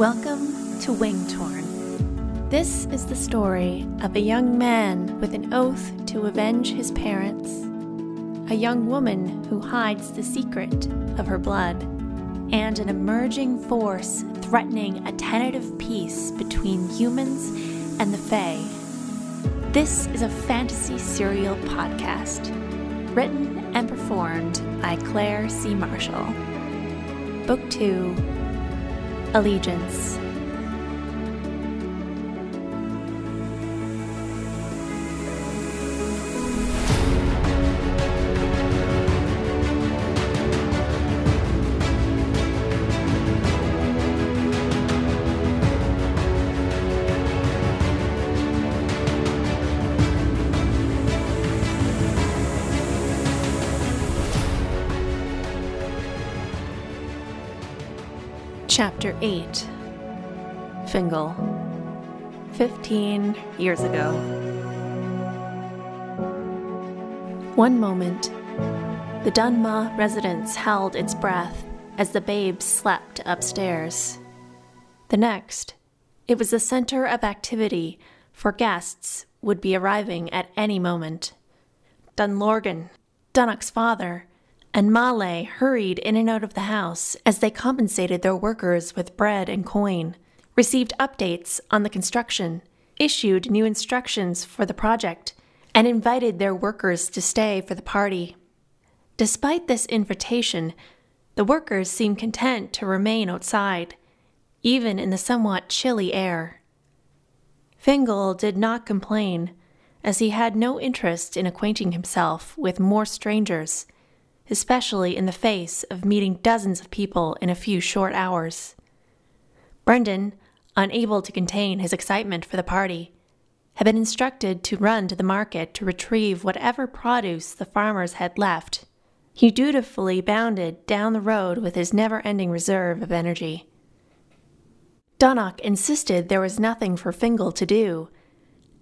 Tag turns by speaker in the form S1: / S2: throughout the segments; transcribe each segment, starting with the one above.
S1: Welcome to Wingtorn. This is the story of a young man with an oath to avenge his parents, a young woman who hides the secret of her blood, and an emerging force threatening a tentative peace between humans and the Fae. This is a fantasy serial podcast, written and performed by Claire C. Marshall. Book 2 Allegiance. Chapter 8 Fingal 15 years ago. One moment, the Donmagh residence held its breath as the babes slept upstairs. The next, it was the center of activity for guests would be arriving at any moment. Donlorgan, Donnoch's father, and Maghlae hurried in and out of the house as they compensated their workers with bread and coin, received updates on the construction, issued new instructions for the project, and invited their workers to stay for the party. Despite this invitation, the workers seemed content to remain outside, even in the somewhat chilly air. Fingal did not complain, as he had no interest in acquainting himself with more strangers especially in the face of meeting dozens of people in a few short hours. Brendan, unable to contain his excitement for the party, had been instructed to run to the market to retrieve whatever produce the farmers had left. He dutifully bounded down the road with his never ending reserve of energy. Donnoch insisted there was nothing for Fingal to do,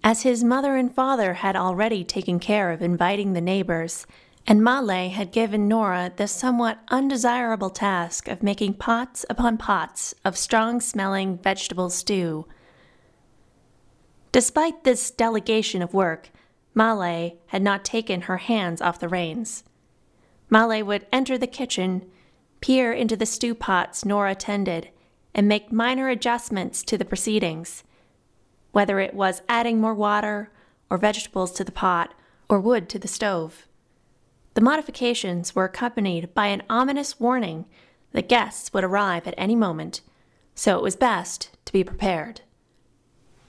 S1: as his mother and father had already taken care of inviting the neighbors and Maghlae had given Nora the somewhat undesirable task of making pots upon pots of strong smelling vegetable stew. Despite this delegation of work, Maghlae had not taken her hands off the reins. Maghlae would enter the kitchen, peer into the stew pots Nora tended, and make minor adjustments to the proceedings, whether it was adding more water, or vegetables to the pot, or wood to the stove. The modifications were accompanied by an ominous warning that guests would arrive at any moment, so it was best to be prepared.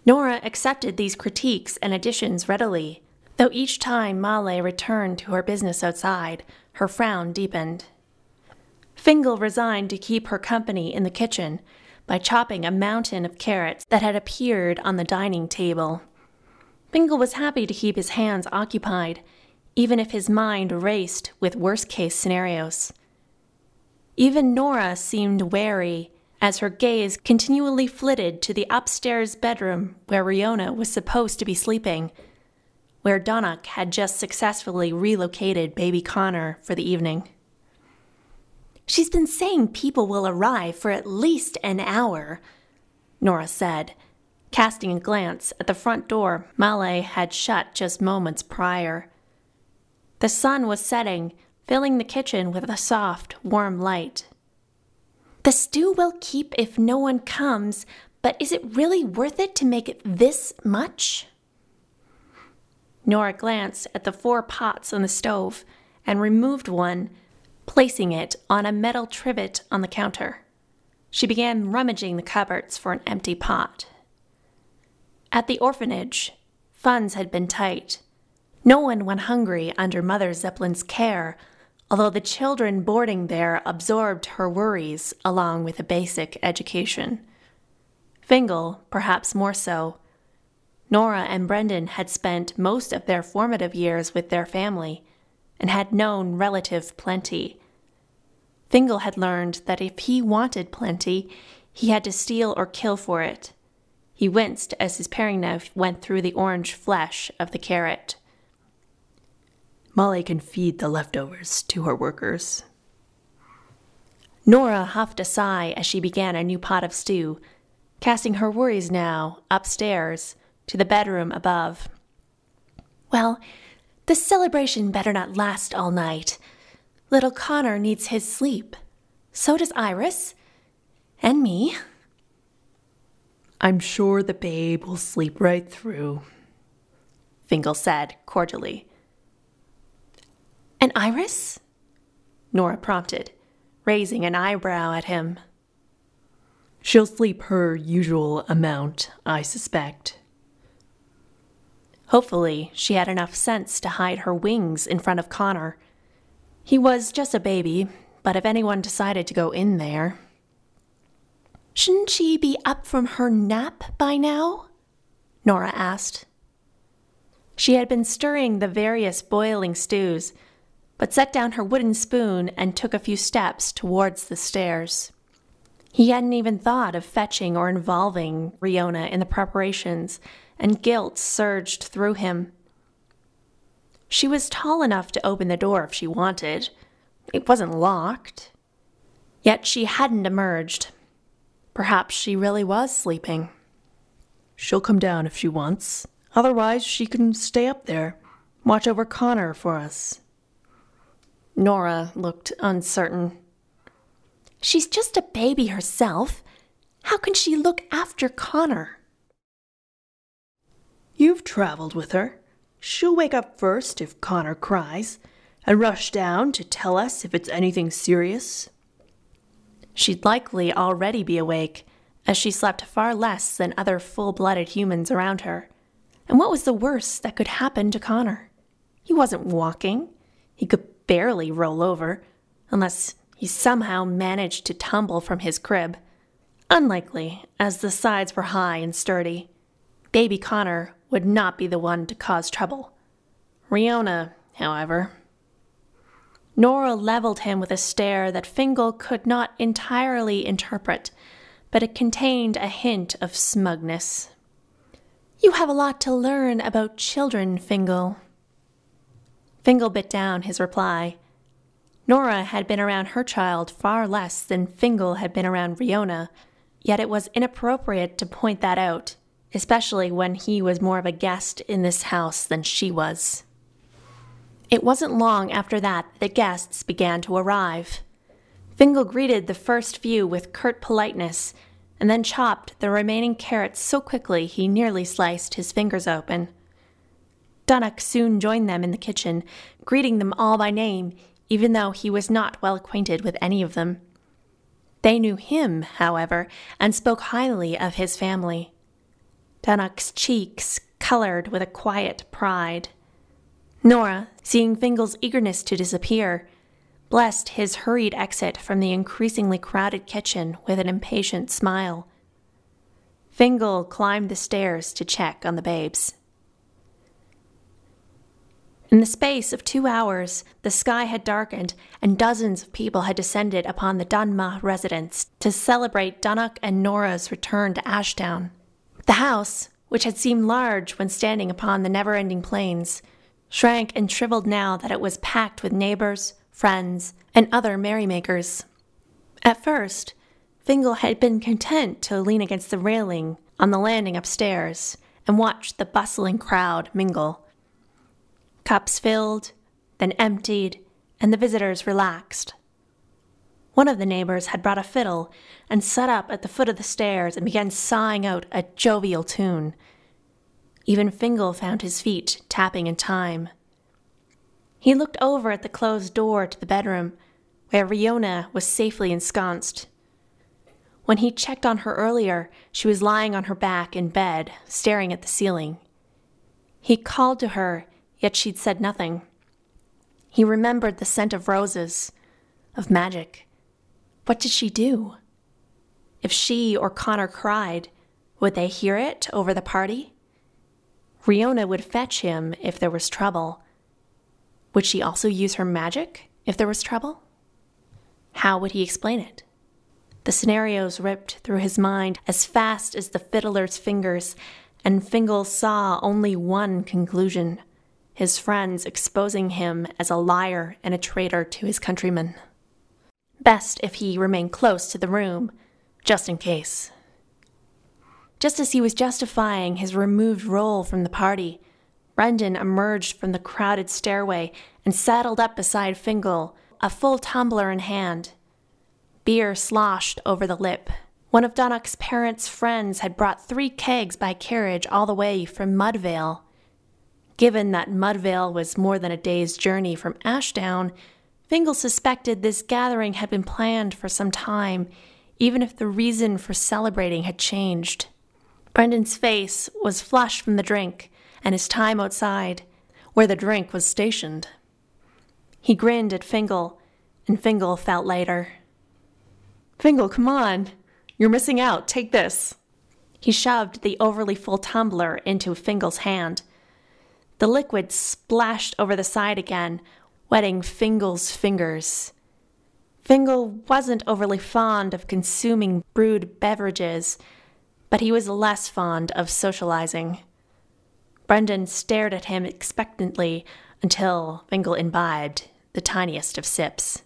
S1: Nora accepted these critiques and additions readily, though each time Maghlae returned to her business outside, her frown deepened. Fingal resigned to keep her company in the kitchen by chopping a mountain of carrots that had appeared on the dining table. Fingal was happy to keep his hands occupied even if his mind raced with worst case scenarios. Even Nora seemed wary as her gaze continually flitted to the upstairs bedroom where Riona was supposed to be sleeping, where Donnoch had just successfully relocated baby Connor for the evening. She's been saying people will arrive for at least an hour, Nora said, casting a glance at the front door Maghlae had shut just moments prior. The sun was setting, filling the kitchen with a soft, warm light. The stew will keep if no one comes, but is it really worth it to make it this much? Nora glanced at the four pots on the stove and removed one, placing it on a metal trivet on the counter. She began rummaging the cupboards for an empty pot. At the orphanage, funds had been tight no one went hungry under Mother Zeppelin's care, although the children boarding there absorbed her worries along with a basic education. Fingal, perhaps more so. Nora and Brendan had spent most of their formative years with their family and had known relative plenty. Fingal had learned that if he wanted plenty, he had to steal or kill for it. He winced as his paring knife went through the orange flesh of the carrot.
S2: Maghlae can feed the leftovers to her workers.
S1: Nora huffed a sigh as she began a new pot of stew, casting her worries now upstairs to the bedroom above. Well, the celebration better not last all night. Little Connor needs his sleep. So does Iris. And me.
S2: I'm sure the babe will sleep right through, Fingal said cordially.
S1: And Iris? Nora prompted, raising an eyebrow at him.
S2: She'll sleep her usual amount, I suspect.
S1: Hopefully, she had enough sense to hide her wings in front of Connor. He was just a baby, but if anyone decided to go in there. Shouldn't she be up from her nap by now? Nora asked. She had been stirring the various boiling stews, but set down her wooden spoon and took a few steps towards the stairs. He hadn't even thought of fetching or involving Riona in the preparations, and guilt surged through him. She was tall enough to open the door if she wanted. It wasn't locked. Yet she hadn't emerged. Perhaps she really was sleeping.
S2: She'll come down if she wants. Otherwise, she can stay up there. Watch over Connor for us.
S1: Nora looked uncertain. She's just a baby herself. How can she look after Connor?
S2: You've traveled with her. She'll wake up first if Connor cries, and rush down to tell us if it's anything serious.
S1: She'd likely already be awake, as she slept far less than other full blooded humans around her. And what was the worst that could happen to Connor? He wasn't walking. He could barely roll over, unless he somehow managed to tumble from his crib. Unlikely, as the sides were high and sturdy. Baby Connor would not be the one to cause trouble. Riona, however. Nora leveled him with a stare that Fingal could not entirely interpret, but it contained a hint of smugness. You have a lot to learn about children, Fingal. Fingal bit down his reply. Nora had been around her child far less than Fingal had been around Riona, yet it was inappropriate to point that out, especially when he was more of a guest in this house than she was. It wasn't long after that that guests began to arrive. Fingal greeted the first few with curt politeness and then chopped the remaining carrots so quickly he nearly sliced his fingers open. Donnoch soon joined them in the kitchen, greeting them all by name, even though he was not well acquainted with any of them. They knew him, however, and spoke highly of his family. Donnoch's cheeks colored with a quiet pride. Nora, seeing Fingal's eagerness to disappear, blessed his hurried exit from the increasingly crowded kitchen with an impatient smile. Fingal climbed the stairs to check on the babes. In the space of two hours, the sky had darkened, and dozens of people had descended upon the Donmagh residence to celebrate Donnoch and Nora's return to Ashdown. The house, which had seemed large when standing upon the never ending plains, shrank and shriveled now that it was packed with neighbors, friends, and other merrymakers. At first, Fingal had been content to lean against the railing on the landing upstairs and watch the bustling crowd mingle Cups filled, then emptied, and the visitors relaxed. One of the neighbors had brought a fiddle and sat up at the foot of the stairs and began sighing out a jovial tune. Even Fingal found his feet tapping in time. He looked over at the closed door to the bedroom, where Riona was safely ensconced. When he checked on her earlier, she was lying on her back in bed, staring at the ceiling. He called to her yet she'd said nothing. He remembered the scent of roses, of magic. What did she do? If she or Connor cried, would they hear it over the party? Riona would fetch him if there was trouble. Would she also use her magic if there was trouble? How would he explain it? The scenarios ripped through his mind as fast as the fiddler's fingers, and Fingal saw only one conclusion his friends exposing him as a liar and a traitor to his countrymen. Best if he remained close to the room, just in case. Just as he was justifying his removed role from the party, Brendan emerged from the crowded stairway and saddled up beside Fingal, a full tumbler in hand. Beer sloshed over the lip. One of Donnoch's parents' friends had brought three kegs by carriage all the way from Mudvale. Given that Mudvale was more than a day's journey from Ashdown, Fingal suspected this gathering had been planned for some time, even if the reason for celebrating had changed. Brendan's face was flushed from the drink and his time outside, where the drink was stationed. He grinned at Fingal, and Fingal felt lighter. Fingal, come on. You're missing out. Take this. He shoved the overly full tumbler into Fingal's hand. The liquid splashed over the side again, wetting Fingal's fingers. Fingal wasn't overly fond of consuming brewed beverages, but he was less fond of socializing. Brendan stared at him expectantly until Fingal imbibed the tiniest of sips.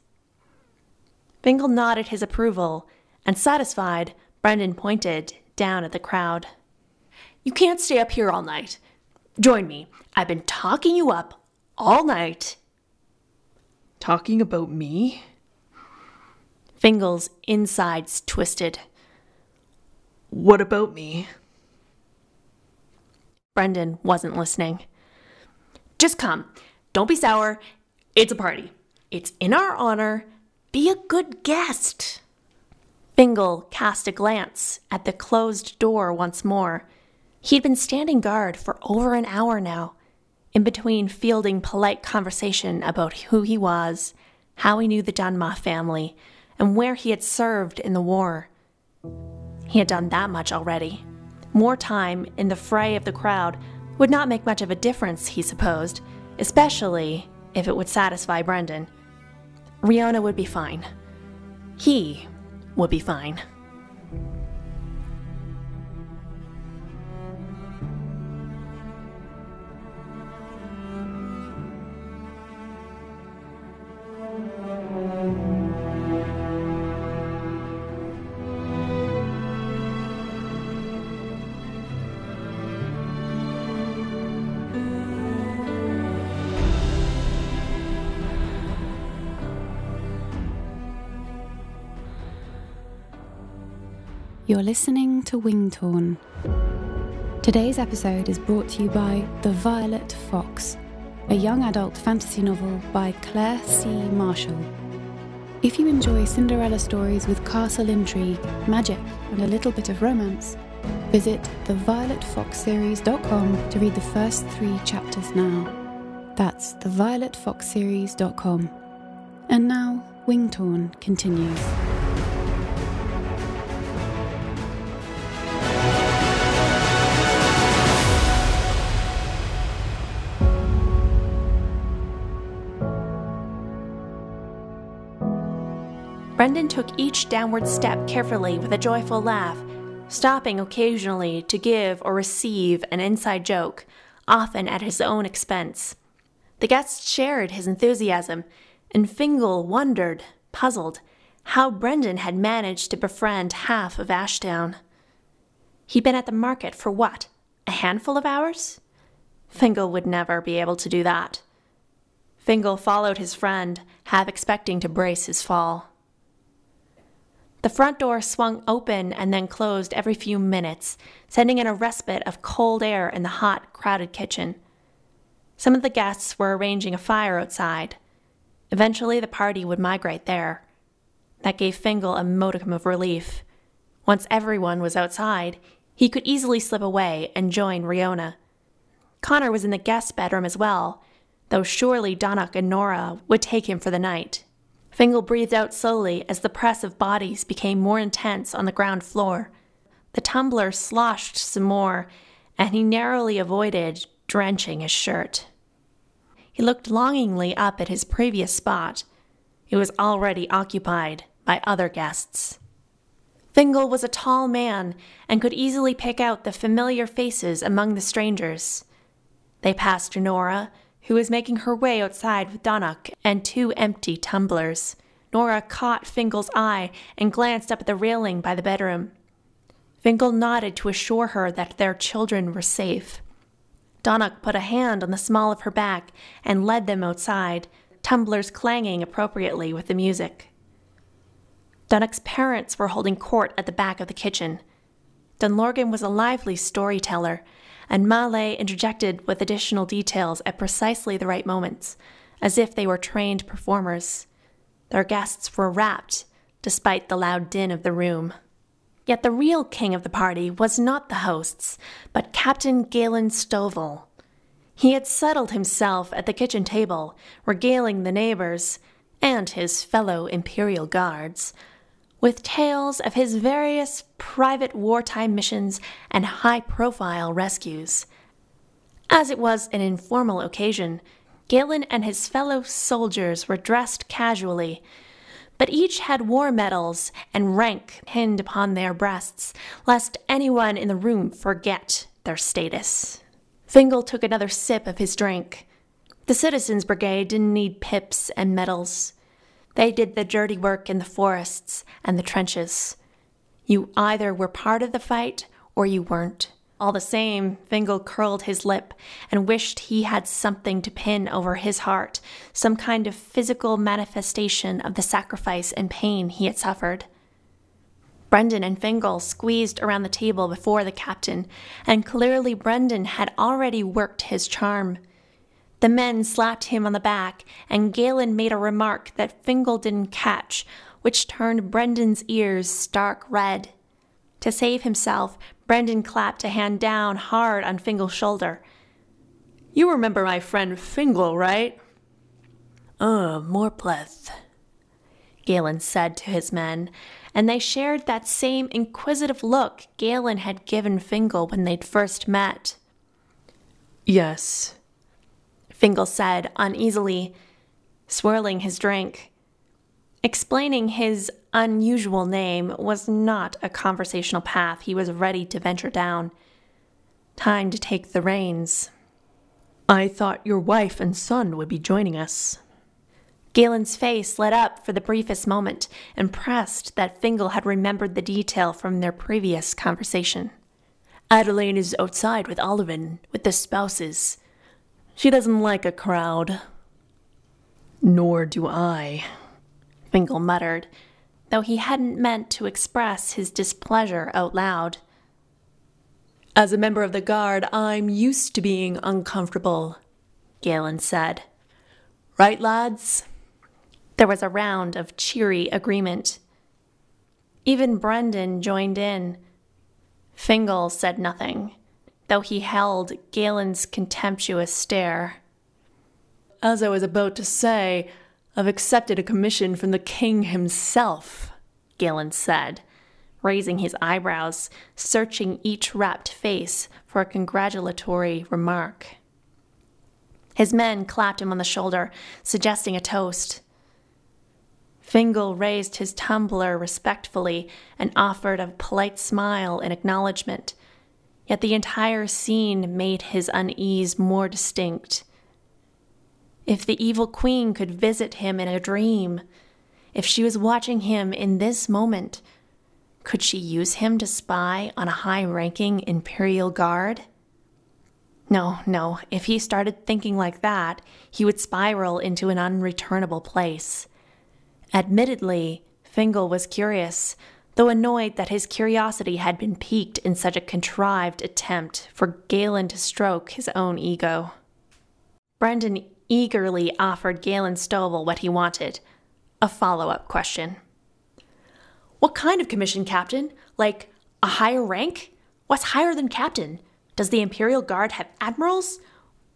S1: Fingal nodded his approval, and satisfied, Brendan pointed down at the crowd. You can't stay up here all night. Join me. I've been talking you up all night.
S2: Talking about me?
S1: Fingal's insides twisted.
S2: What about me?
S1: Brendan wasn't listening. Just come. Don't be sour. It's a party. It's in our honor. Be a good guest. Fingal cast a glance at the closed door once more. He'd been standing guard for over an hour now, in between fielding polite conversation about who he was, how he knew the Donmagh family, and where he had served in the war. He had done that much already. More time in the fray of the crowd would not make much of a difference, he supposed, especially if it would satisfy Brendan. Riona would be fine. He would be fine.
S3: You're listening to Wingtorn. Today's episode is brought to you by The Violet Fox, a young adult fantasy novel by Claire C. Marshall. If you enjoy Cinderella stories with castle intrigue, magic, and a little bit of romance, visit thevioletfoxseries.com to read the first three chapters now. That's thevioletfoxseries.com. And now, Wingtorn continues.
S1: Brendan took each downward step carefully with a joyful laugh, stopping occasionally to give or receive an inside joke, often at his own expense. The guests shared his enthusiasm, and Fingal wondered, puzzled, how Brendan had managed to befriend half of Ashdown. He'd been at the market for what? A handful of hours? Fingal would never be able to do that. Fingal followed his friend, half expecting to brace his fall. The front door swung open and then closed every few minutes, sending in a respite of cold air in the hot, crowded kitchen. Some of the guests were arranging a fire outside. Eventually, the party would migrate there. That gave Fingal a modicum of relief. Once everyone was outside, he could easily slip away and join Riona. Connor was in the guest bedroom as well, though surely Donnoch and Nora would take him for the night. Fingal breathed out slowly as the press of bodies became more intense on the ground floor. The tumbler sloshed some more, and he narrowly avoided drenching his shirt. He looked longingly up at his previous spot. It was already occupied by other guests. Fingal was a tall man and could easily pick out the familiar faces among the strangers. They passed Nora, who was making her way outside with Donnoch and two empty tumblers. Nora caught Fingal's eye and glanced up at the railing by the bedroom. Fingal nodded to assure her that their children were safe. Donnoch put a hand on the small of her back and led them outside, tumblers clanging appropriately with the music. Donnoch's parents were holding court at the back of the kitchen. Donlorgan was a lively storyteller, and Maghlae interjected with additional details at precisely the right moments, as if they were trained performers. Their guests were rapt, despite the loud din of the room. Yet the real king of the party was not the hosts, but Captain Galen Stovall. He had settled himself at the kitchen table, regaling the neighbors and his fellow Imperial guards with tales of his various private wartime missions and high profile rescues. As it was an informal occasion, Galen and his fellow soldiers were dressed casually but each had war medals and rank pinned upon their breasts, lest anyone in the room forget their status. Fingal took another sip of his drink. The Citizens Brigade didn't need pips and medals. They did the dirty work in the forests and the trenches. You either were part of the fight or you weren't. All the same, Fingal curled his lip and wished he had something to pin over his heart, some kind of physical manifestation of the sacrifice and pain he had suffered. Brendan and Fingal squeezed around the table before the captain, and clearly Brendan had already worked his charm. The men slapped him on the back, and Galen made a remark that Fingal didn't catch, which turned Brendan's ears stark red. To save himself, Brendan clapped a hand down hard on Fingal's shoulder.
S2: You remember my friend Fingal, right?
S1: Uh, Morpleth, Galen said to his men, and they shared that same inquisitive look Galen had given Fingal when they'd first met.
S2: Yes,
S1: Fingal said uneasily, swirling his drink. Explaining his unusual name was not a conversational path he was ready to venture down. Time to take the reins.
S2: I thought your wife and son would be joining us.
S1: Galen's face lit up for the briefest moment, impressed that Fingal had remembered the detail from their previous conversation.
S2: Adelaine is outside with Olivin, with the spouses. She doesn't like a crowd. Nor do I,
S1: Fingal muttered, though he hadn't meant to express his displeasure out loud.
S2: As a member of the guard, I'm used to being uncomfortable, Galen said. Right, lads?
S1: There was a round of cheery agreement. Even Brendan joined in. Fingal said nothing, though he held Galen's contemptuous stare.
S2: As I was about to say, I've accepted a commission from the king himself, Galen said, raising his eyebrows, searching each rapt face for a congratulatory remark.
S1: His men clapped him on the shoulder, suggesting a toast. Fingal raised his tumbler respectfully and offered a polite smile in acknowledgement, yet the entire scene made his unease more distinct. If the evil queen could visit him in a dream, if she was watching him in this moment, could she use him to spy on a high ranking Imperial Guard? No, no, if he started thinking like that, he would spiral into an unreturnable place. Admittedly, Fingal was curious, though annoyed that his curiosity had been piqued in such a contrived attempt for Galen to stroke his own ego. Brendan eagerly offered Galen Stovall what he wanted a follow up question.
S2: What kind of commission, Captain? Like a higher rank? What's higher than captain? Does the Imperial Guard have admirals?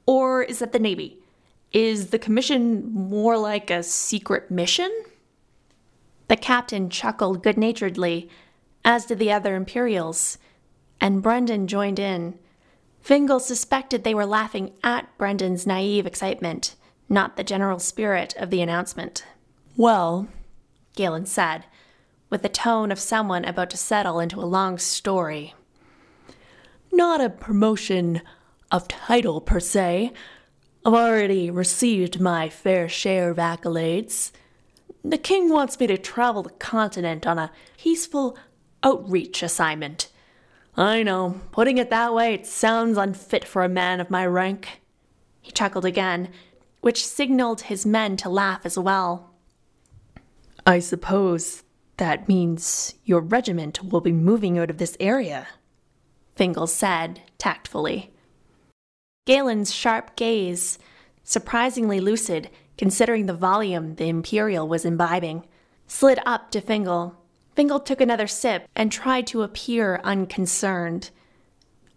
S2: Or is that the Navy? Is the commission more like a secret mission?
S1: The captain chuckled good naturedly, as did the other Imperials, and Brendan joined in Fingal suspected they were laughing at Brendan's naive excitement, not the general spirit of the announcement.
S2: Well,
S1: Galen said, with the tone of someone about to settle into a long story.
S2: Not a promotion of title per se. I've already received my fair share of accolades. The king wants me to travel the continent on a peaceful outreach assignment I know, putting it that way, it sounds unfit for a man of my rank.
S1: He chuckled again, which signaled his men to laugh as well.
S2: I suppose that means your regiment will be moving out of this area,
S1: Fingal said tactfully. Galen's sharp gaze, surprisingly lucid considering the volume the Imperial was imbibing, slid up to Fingal. Fingal took another sip and tried to appear unconcerned.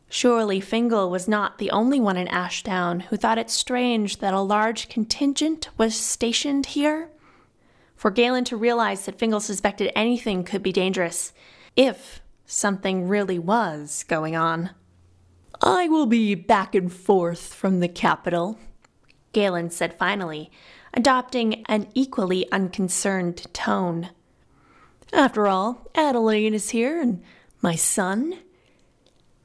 S1: Surely Fingal was not the only one in Ashdown who thought it strange that a large contingent was stationed here. For Galen to realize that Fingal suspected anything could be dangerous, if something really was going on.
S2: I will be back and forth from the capital,
S1: Galen said finally, adopting an equally unconcerned tone.
S2: After all, Adeline is here, and my son.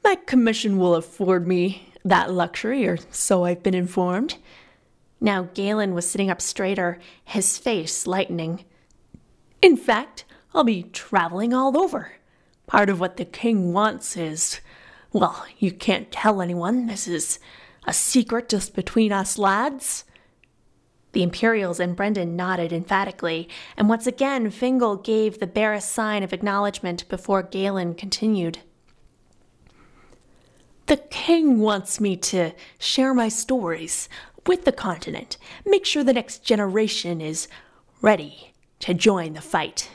S2: My commission will afford me that luxury, or so I've been informed.
S1: Now Galen was sitting up straighter, his face lightening.
S2: In fact, I'll be traveling all over. Part of what the king wants is. Well, you can't tell anyone. This is a secret just between us lads.
S1: The Imperials and Brendan nodded emphatically, and once again Fingal gave the barest sign of acknowledgement before Galen continued.
S2: The king wants me to share my stories with the continent, make sure the next generation is ready to join the fight.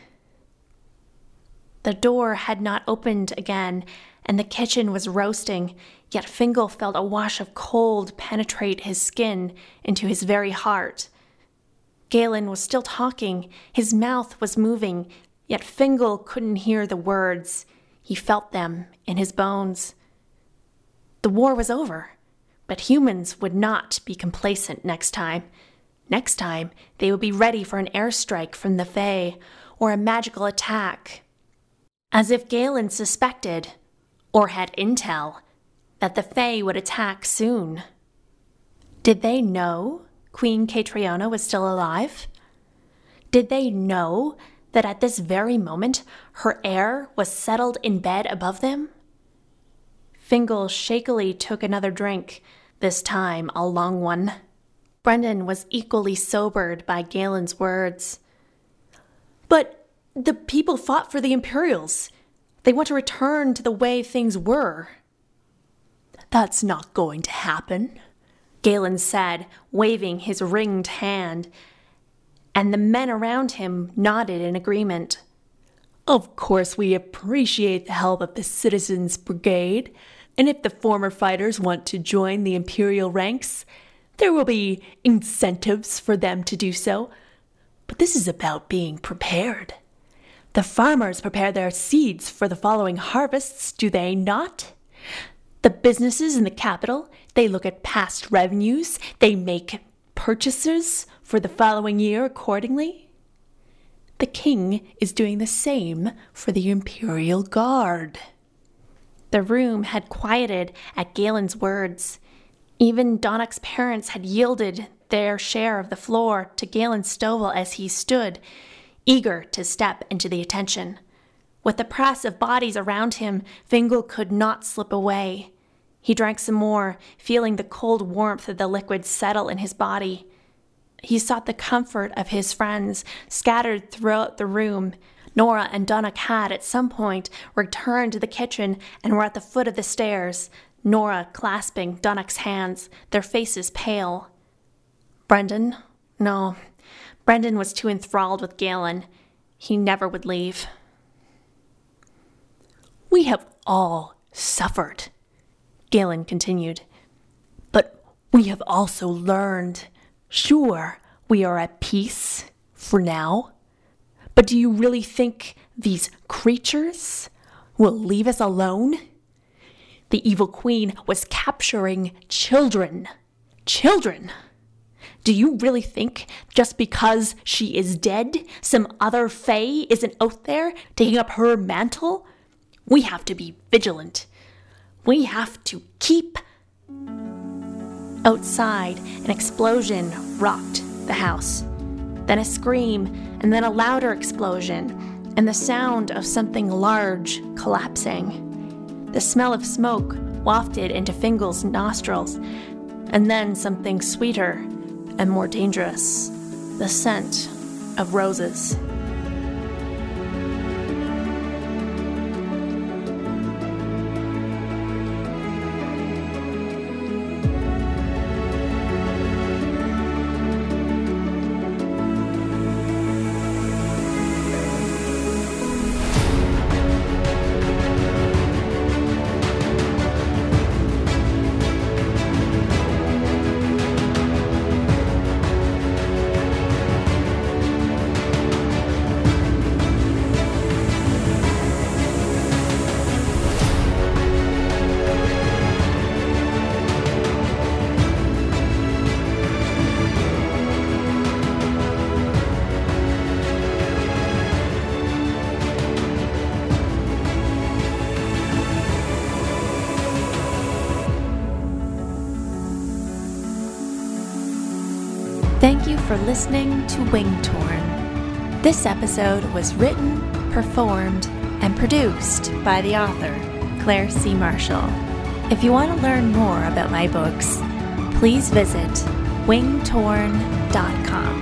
S1: The door had not opened again, and the kitchen was roasting, yet Fingal felt a wash of cold penetrate his skin into his very heart. Galen was still talking, his mouth was moving, yet Fingal couldn't hear the words. He felt them in his bones. The war was over, but humans would not be complacent next time. Next time, they would be ready for an airstrike from the Fae or a magical attack. As if Galen suspected, or had intel, that the Fae would attack soon. Did they know Queen Catriona was still alive? Did they know that at this very moment her heir was settled in bed above them? Fingal shakily took another drink, this time a long one. Brendan was equally sobered by Galen's words.
S2: But the people fought for the Imperials. They want to return to the way things were. That's not going to happen.
S1: Galen said, waving his ringed hand, and the men around him nodded in agreement.
S2: Of course, we appreciate the help of the Citizens Brigade, and if the former fighters want to join the Imperial ranks, there will be incentives for them to do so. But this is about being prepared. The farmers prepare their seeds for the following harvests, do they not? The businesses in the capital, they look at past revenues, they make purchases for the following year accordingly. The king is doing the same for the Imperial Guard.
S1: The room had quieted at Galen's words. Even Donnoch's parents had yielded their share of the floor to Galen Stovall as he stood, eager to step into the attention. With the press of bodies around him, Fingal could not slip away. He drank some more, feeling the cold warmth of the liquid settle in his body. He sought the comfort of his friends scattered throughout the room. Nora and Donnoch had, at some point, returned to the kitchen and were at the foot of the stairs, Nora clasping Donnoch's hands, their faces pale. Brendan? No. Brendan was too enthralled with Galen. He never would leave.
S2: We have all suffered, Galen continued. But we have also learned. Sure, we are at peace for now. But do you really think these creatures will leave us alone? The evil queen was capturing children. Children! Do you really think just because she is dead, some other Fae isn't out there taking up her mantle? We have to be vigilant. We have to keep.
S1: Outside, an explosion rocked the house. Then a scream, and then a louder explosion, and the sound of something large collapsing. The smell of smoke wafted into Fingal's nostrils, and then something sweeter and more dangerous the scent of roses. Thank you for listening to Wingtorn. This episode was written, performed, and produced by the author, Claire C. Marshall. If you want to learn more about my books, please visit wingtorn.com.